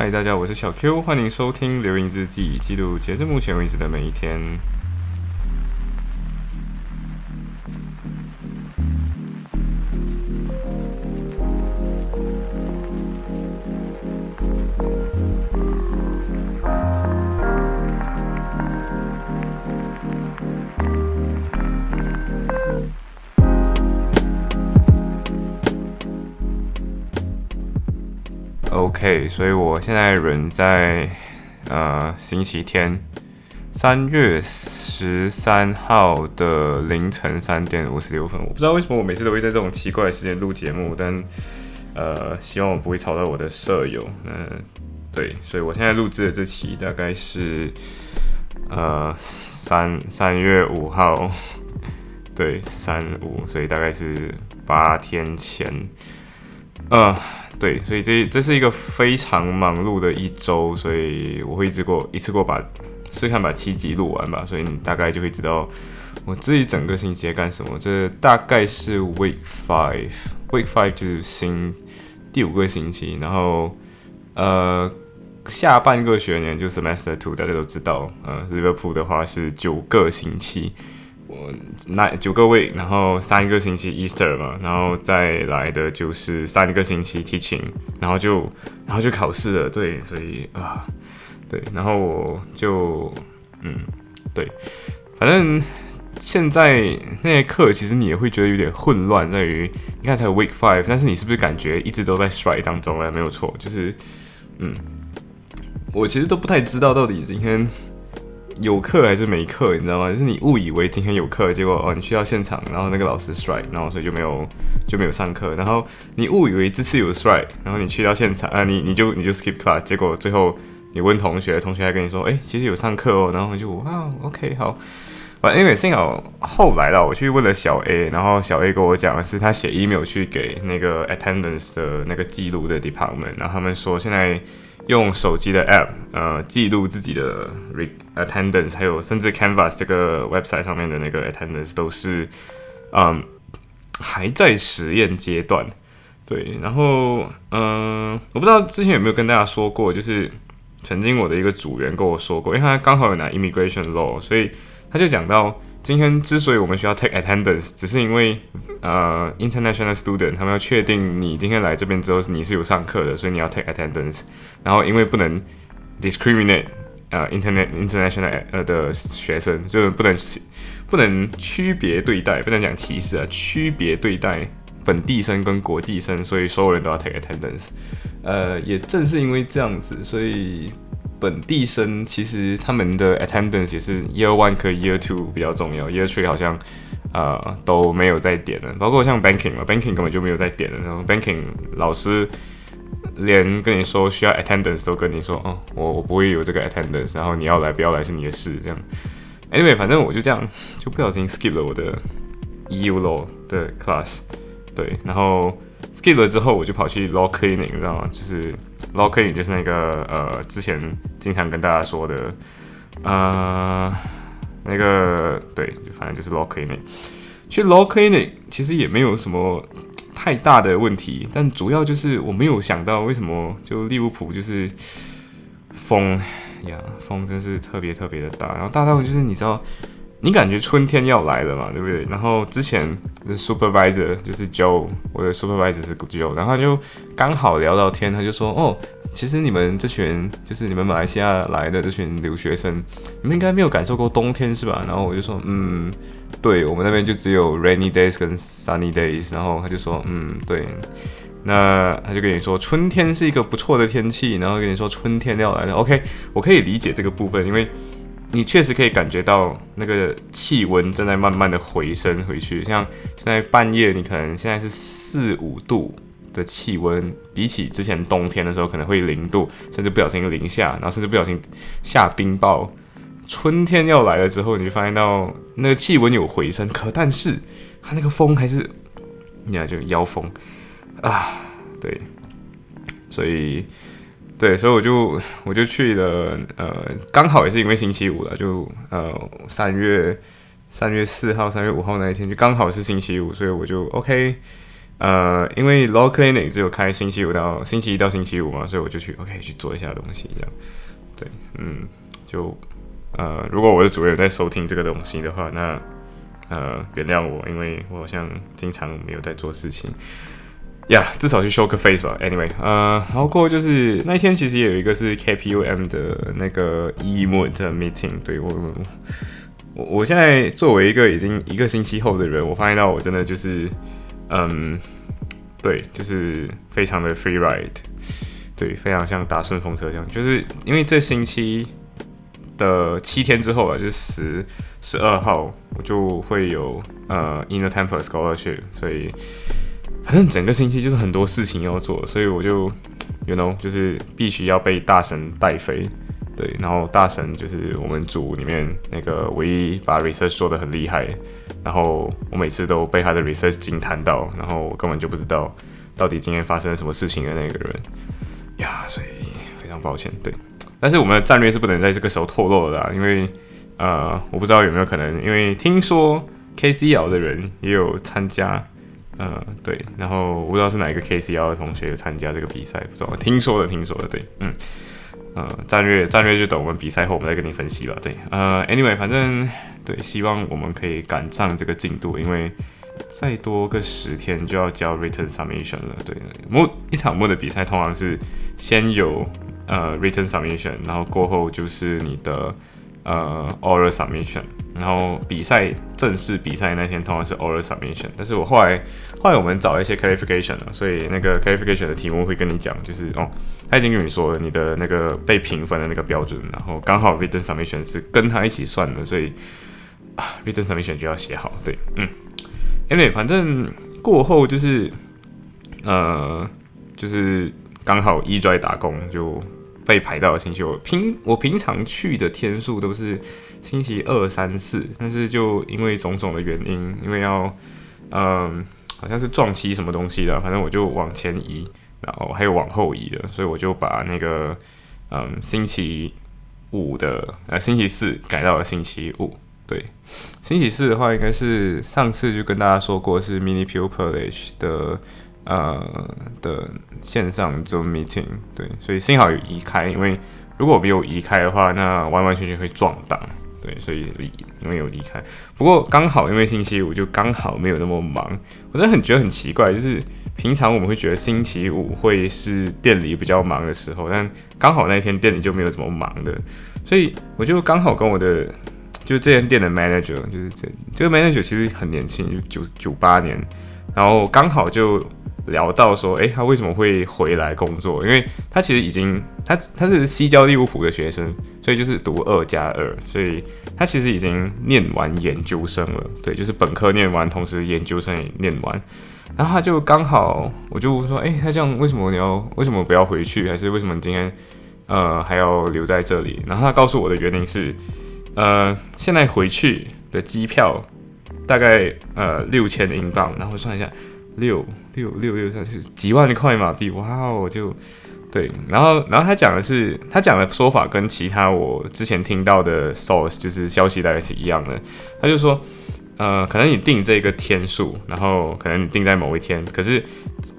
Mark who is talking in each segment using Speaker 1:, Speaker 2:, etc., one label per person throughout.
Speaker 1: 嗨，大家，我是小 Q，欢迎收听《留影日记》，记录截至目前为止的每一天。OK，所以我现在人在呃星期天三月十三号的凌晨三点五十六分。我不知道为什么我每次都会在这种奇怪的时间录节目，但呃希望我不会吵到我的舍友。嗯，对，所以我现在录制的这期大概是呃三三月五号，对三五，所以大概是八天前，呃。对，所以这这是一个非常忙碌的一周，所以我会一次过一次过把试看把七集录完吧，所以你大概就会知道我自己整个星期在干什么。这大概是 week five，week five 就是新第五个星期，然后呃下半个学年就 semester two，大家都知道，呃 Liverpool 的话是九个星期。我那九个位，然后三个星期 Easter 嘛，然后再来的就是三个星期 teaching，然后就然后就考试了，对，所以啊，对，然后我就嗯，对，反正现在那些课其实你也会觉得有点混乱，在于你看才 week five，但是你是不是感觉一直都在 strike 当中呢？没有错，就是嗯，我其实都不太知道到底今天。有课还是没课，你知道吗？就是你误以为今天有课，结果哦，你去到现场，然后那个老师 strike，然后所以就没有就没有上课。然后你误以为这次有 strike，然后你去到现场啊，你你就你就 skip class，结果最后你问同学，同学还跟你说，哎，其实有上课哦。然后就哇，OK，好。反正因为幸好后来了，我去问了小 A，然后小 A 跟我讲的是他写 email 去给那个 attendance 的那个记录的 department，然后他们说现在。用手机的 App，呃，记录自己的 re attendance，还有甚至 Canvas 这个 website 上面的那个 attendance 都是，嗯，还在实验阶段。对，然后，嗯，我不知道之前有没有跟大家说过，就是曾经我的一个组员跟我说过，因为他刚好有拿 Immigration Law，所以他就讲到。今天之所以我们需要 take attendance，只是因为呃 international student 他们要确定你今天来这边之后你是有上课的，所以你要 take attendance。然后因为不能 discriminate 呃 internet international 呃的学生，就是不能不能区别对待，不能讲歧视啊，区别对待本地生跟国际生，所以所有人都要 take attendance。呃，也正是因为这样子，所以。本地生其实他们的 attendance 也是 year one 和 year two 比较重要，year three 好像呃都没有在点了，包括像 banking 嘛，banking 根本就没有在点了，然后 banking 老师连跟你说需要 attendance 都跟你说，哦，我我不会有这个 attendance，然后你要来不要来是你的事，这样。Anyway，反正我就这样就不小心 skip 了我的 EU law 的 class，对，然后。Skip 了之后，我就跑去 law cleaning，你知道吗？就是 law cleaning 就是那个呃，之前经常跟大家说的，呃，那个对，反正就是 law cleaning。去 law cleaning 其实也没有什么太大的问题，但主要就是我没有想到为什么就利物浦就是风呀，风真是特别特别的大，然后大到就是你知道。你感觉春天要来了嘛，对不对？然后之前 supervisor 就是 Joe，我的 supervisor 是 Joe，然后就刚好聊到天，他就说：“哦，其实你们这群就是你们马来西亚来的这群留学生，你们应该没有感受过冬天是吧？”然后我就说：“嗯，对我们那边就只有 rainy days 跟 sunny days。”然后他就说：“嗯，对，那他就跟你说春天是一个不错的天气，然后跟你说春天要来了。OK，我可以理解这个部分，因为。”你确实可以感觉到那个气温正在慢慢的回升回去，像现在半夜，你可能现在是四五度的气温，比起之前冬天的时候可能会零度，甚至不小心零下，然后甚至不小心下冰雹。春天要来了之后，你就发现到那个气温有回升，可但是它那个风还是，你看就妖风啊，对，所以。对，所以我就我就去了，呃，刚好也是因为星期五了，就呃三月三月四号、三月五号那一天就刚好是星期五，所以我就 OK，呃，因为 Law Clinic 只有开星期五到星期一到星期五嘛，所以我就去 OK 去做一下东西，这样。对，嗯，就呃，如果我的主任在收听这个东西的话，那呃，原谅我，因为我好像经常没有在做事情。呀，至少去 show 个 face 吧。Anyway，呃，然后过后就是那一天其实也有一个是 KPUM 的那个 e m o d 的 meeting。对我，我我现在作为一个已经一个星期后的人，我发现到我真的就是，嗯，对，就是非常的 free ride，对，非常像搭顺风车这样。就是因为这星期的七天之后啊，就是十十二号，我就会有呃 Inner Temple Scholarship，所以。反正整个星期就是很多事情要做，所以我就，you know，就是必须要被大神带飞，对，然后大神就是我们组里面那个唯一把 research 做的很厉害，然后我每次都被他的 research 惊叹到，然后我根本就不知道到底今天发生了什么事情的那个人，呀，所以非常抱歉，对，但是我们的战略是不能在这个时候透露的啦，因为呃，我不知道有没有可能，因为听说 KCL 的人也有参加。嗯，对，然后我不知道是哪一个 K C L 的同学参加这个比赛，不知道，听说的，听说的，对，嗯，呃，战略战略就等我们比赛后我们再跟你分析吧，对，呃，anyway，反正对，希望我们可以赶上这个进度，因为再多个十天就要交 written submission 了，对，目一场目的比赛通常是先有呃 written submission，然后过后就是你的。呃，oral submission，然后比赛正式比赛那天通常是 oral submission，但是我后来后来我们找一些 clarification 了，所以那个 clarification 的题目会跟你讲，就是哦，他已经跟你说你的那个被评分的那个标准，然后刚好 written submission 是跟他一起算的，所以啊，written submission 就要写好，对，嗯，anyway，反正过后就是呃，就是刚好一拽打工就。被排到的星期，我平我平常去的天数都是星期二、三、四，但是就因为种种的原因，因为要嗯，好像是撞期什么东西的，反正我就往前移，然后还有往后移的，所以我就把那个嗯星期五的呃星期四改到了星期五。对，星期四的话，应该是上次就跟大家说过是 Mini Pupillage 的。呃的线上 Zoom meeting，对，所以幸好有移开，因为如果没有移开的话，那完完全全会撞档，对，所以因为有离开。不过刚好因为星期五就刚好没有那么忙，我真的很觉得很奇怪，就是平常我们会觉得星期五会是店里比较忙的时候，但刚好那天店里就没有怎么忙的，所以我就刚好跟我的就这间店的 manager，就是这这个 manager 其实很年轻，就九九八年，然后刚好就。聊到说，诶，他为什么会回来工作？因为他其实已经，他他是西交利物浦的学生，所以就是读二加二，所以他其实已经念完研究生了。对，就是本科念完，同时研究生也念完。然后他就刚好，我就说，诶，他这样为什么你要为什么不要回去？还是为什么你今天呃还要留在这里？然后他告诉我的原因是，呃，现在回去的机票大概呃六千英镑，然后算一下。六六六六三是几万块马币，哇哦！就对，然后然后他讲的是，他讲的说法跟其他我之前听到的 source 就是消息大概是一样的。他就说，呃，可能你定这个天数，然后可能你定在某一天，可是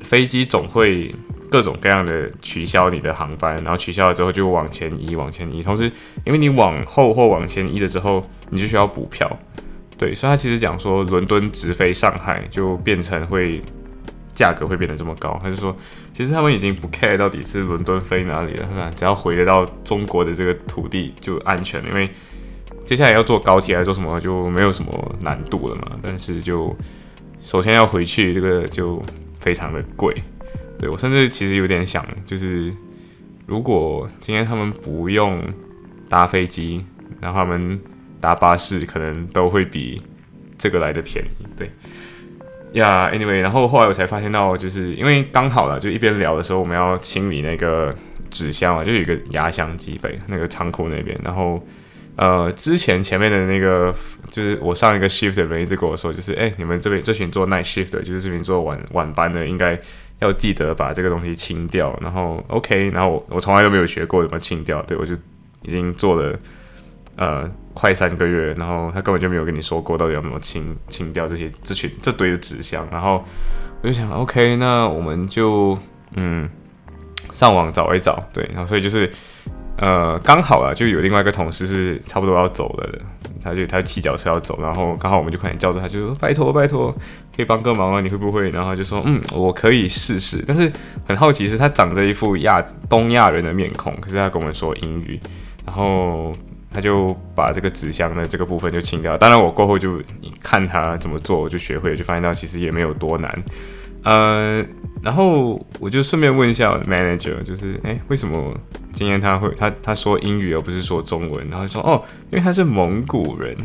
Speaker 1: 飞机总会各种各样的取消你的航班，然后取消了之后就往前移，往前移。同时，因为你往后或往前移了之后，你就需要补票。对，所以他其实讲说，伦敦直飞上海就变成会价格会变得这么高。他就说，其实他们已经不 care 到底是伦敦飞哪里了，是吧？只要回得到中国的这个土地就安全，因为接下来要坐高铁来做什么就没有什么难度了嘛。但是就首先要回去，这个就非常的贵。对我甚至其实有点想，就是如果今天他们不用搭飞机，然后他们。搭巴士可能都会比这个来的便宜，对呀。Anyway，然后后来我才发现到，就是因为刚好了，就一边聊的时候，我们要清理那个纸箱啊，就有一个压箱机呗那个仓库那边。然后呃，之前前面的那个就是我上一个 shift 的人一直跟我说，就是哎，你们这边这群做 night shift 的，就是这边做晚晚班的，应该要记得把这个东西清掉。然后 OK，然后我我从来都没有学过怎么清掉，对我就已经做了。呃，快三个月，然后他根本就没有跟你说过到底要怎么清清掉这些这群这堆的纸箱，然后我就想，OK，那我们就嗯上网找一找，对，然后所以就是呃刚好啊，就有另外一个同事是差不多要走了的，他就他骑脚车要走，然后刚好我们就快点叫着他，就说拜托拜托，可以帮个忙吗？你会不会？然后他就说，嗯，我可以试试，但是很好奇是他长着一副亚东亚人的面孔，可是他跟我们说英语，然后。他就把这个纸箱的这个部分就清掉。当然，我过后就看他怎么做，我就学会，就发现到其实也没有多难。呃，然后我就顺便问一下 manager，就是哎，为什么今天他会他他说英语而不是说中文？然后说哦，因为他是蒙古人，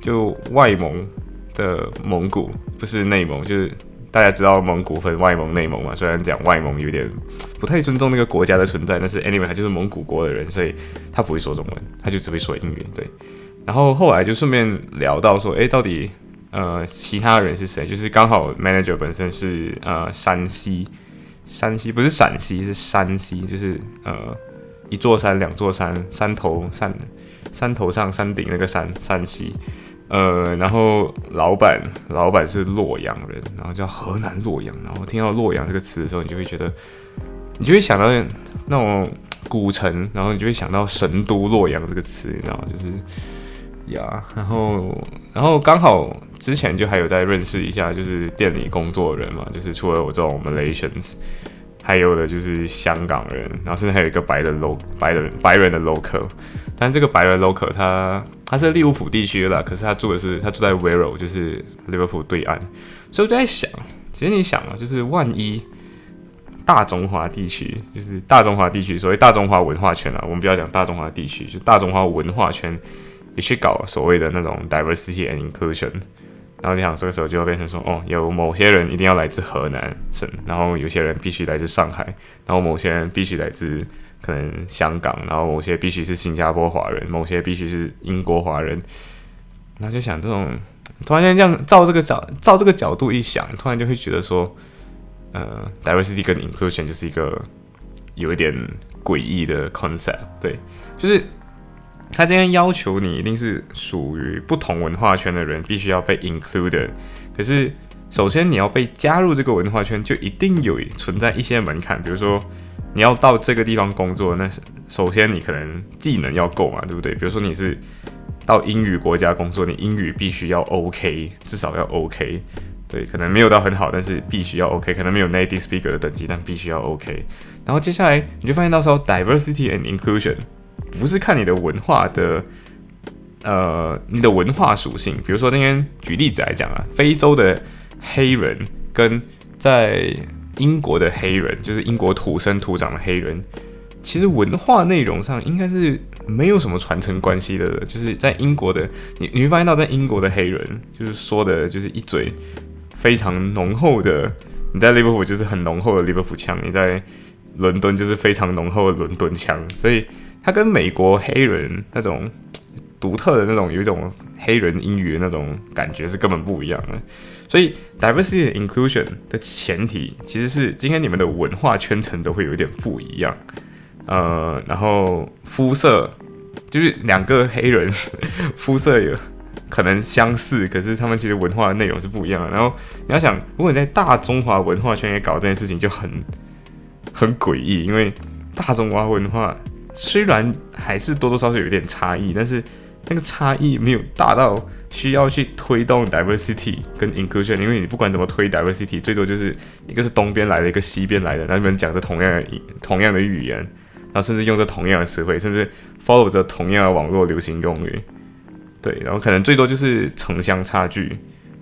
Speaker 1: 就外蒙的蒙古，不是内蒙，就是。大家知道蒙古分外蒙、内蒙嘛？虽然讲外蒙有点不太尊重那个国家的存在，但是 anyway 他就是蒙古国的人，所以他不会说中文，他就只会说英语。对。然后后来就顺便聊到说，哎，到底呃其他人是谁？就是刚好 manager 本身是呃山西，山西不是陕西，是山西，就是呃一座山、两座山，山头山山头上山顶那个山，山西。呃，然后老板，老板是洛阳人，然后叫河南洛阳。然后听到洛阳这个词的时候，你就会觉得，你就会想到那种古城，然后你就会想到神都洛阳这个词，你知道吗？就是呀，然后，然后刚好之前就还有在认识一下，就是店里工作的人嘛，就是除了我这种 Malaysians。还有的就是香港人，然后甚至还有一个白人 local 白人白人的 local，但这个白人 local 他他是利物浦地区的，可是他住的是他住在 w i r o 就是利物浦对岸，所以我就在想，其实你想啊，就是万一大中华地区，就是大中华地区，所谓大中华文化圈啊，我们不要讲大中华地区，就大中华文化圈也去搞所谓的那种 diversity and inclusion。然后你想，这个时候就会变成说，哦，有某些人一定要来自河南省，然后有些人必须来自上海，然后某些人必须来自可能香港，然后某些必须是新加坡华人，某些必须是英国华人。然后就想这种，突然间这样照这个角照这个角度一想，突然就会觉得说，呃，diversity 跟 inclusion 就是一个有一点诡异的 concept，对，就是。他今天要求你一定是属于不同文化圈的人，必须要被 included。可是，首先你要被加入这个文化圈，就一定有存在一些门槛。比如说，你要到这个地方工作，那首先你可能技能要够嘛，对不对？比如说你是到英语国家工作，你英语必须要 OK，至少要 OK。对，可能没有到很好，但是必须要 OK。可能没有 native speaker 的等级，但必须要 OK。然后接下来你就发现到时候 diversity and inclusion。不是看你的文化的，呃，你的文化属性。比如说，今天举例子来讲啊，非洲的黑人跟在英国的黑人，就是英国土生土长的黑人，其实文化内容上应该是没有什么传承关系的。就是在英国的，你你会发现到，在英国的黑人，就是说的，就是一嘴非常浓厚的。你在利物浦就是很浓厚的利物浦腔，你在伦敦就是非常浓厚的伦敦腔，所以。他跟美国黑人那种独特的那种有一种黑人英语的那种感觉是根本不一样的，所以 diversity inclusion 的前提其实是今天你们的文化圈层都会有一点不一样，呃，然后肤色就是两个黑人肤色有可能相似，可是他们其实文化的内容是不一样的。然后你要想，如果你在大中华文化圈也搞这件事情，就很很诡异，因为大中华文化。虽然还是多多少少有点差异，但是那个差异没有大到需要去推动 diversity 跟 inclusion。因为你不管怎么推 diversity，最多就是一个是东边来的，一个西边来的，他们讲着同样的同样的语言，然后甚至用着同样的词汇，甚至 follow 着同样的网络流行用语。对，然后可能最多就是城乡差距，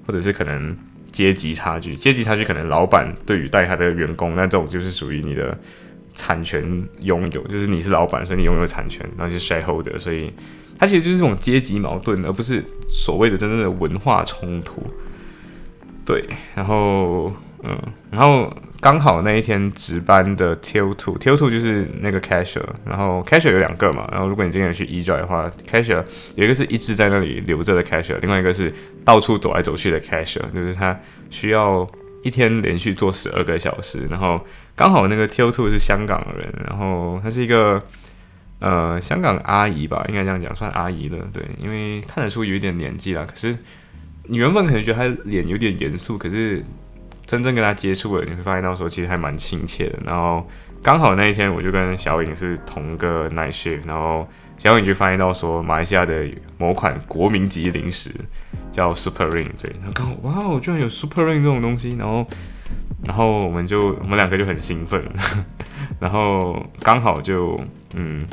Speaker 1: 或者是可能阶级差距。阶级差距可能老板对于带他的员工，那这种就是属于你的。产权拥有就是你是老板，所以你拥有产权，然后就是 shareholder，所以它其实就是这种阶级矛盾，而不是所谓的真正的文化冲突。对，然后嗯，然后刚好那一天值班的 Till Two，Till Two 就是那个 cashier，然后 cashier 有两个嘛，然后如果你今天去 e j 的话，cashier 有一个是一直在那里留着的 cashier，另外一个是到处走来走去的 cashier，就是他需要。一天连续做十二个小时，然后刚好那个 T O Two 是香港人，然后她是一个呃香港阿姨吧，应该这样讲，算阿姨了，对，因为看得出有一点年纪了。可是你原本可能觉得她脸有点严肃，可是真正跟她接触了，你会发现到说其实还蛮亲切的。然后刚好那一天我就跟小颖是同个 night shift，然后小颖就发现到说马来西亚的某款国民级零食叫 Super Ring，对，然后刚好哇，我居然有 Super Ring 这种东西，然后然后我们就我们两个就很兴奋，然后刚好就嗯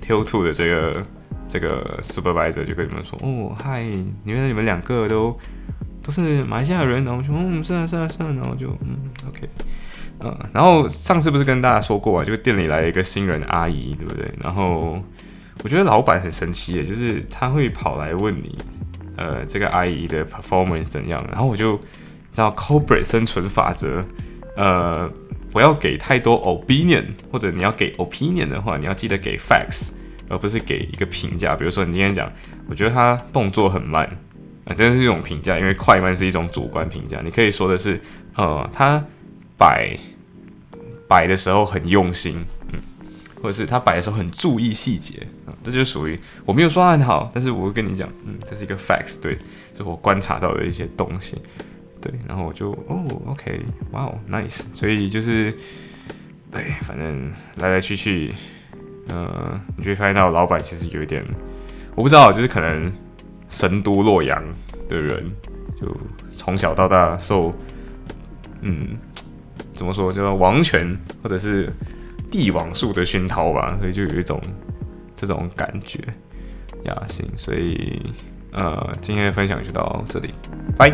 Speaker 1: t o Two 的这个。这个 supervisor 就跟你们说，哦，嗨，原来你们两个都都是马来西亚人，然后我说，嗯，是啊，是啊，是啊，然后就，嗯，OK，嗯，然后上次不是跟大家说过啊，就店里来了一个新人阿姨，对不对？然后我觉得老板很神奇耶，就是他会跑来问你，呃，这个阿姨的 performance 怎样？然后我就知道 corporate 生存法则，呃，不要给太多 opinion，或者你要给 opinion 的话，你要记得给 facts。而不是给一个评价，比如说你今天讲，我觉得他动作很慢，啊，这是一种评价，因为快慢是一种主观评价。你可以说的是，呃，他摆摆的时候很用心，嗯，或者是他摆的时候很注意细节，啊，这就属于我没有说很好，但是我会跟你讲，嗯，这是一个 facts，对，是我观察到的一些东西，然后我就哦，OK，哇哦，nice，所以就是，对，反正来来去去。呃，你就会发现到老板其实有一点，我不知道，就是可能神都洛阳的人，就从小到大受，嗯，怎么说，叫王权或者是帝王术的熏陶吧，所以就有一种这种感觉，雅兴，所以呃，今天的分享就到这里，拜。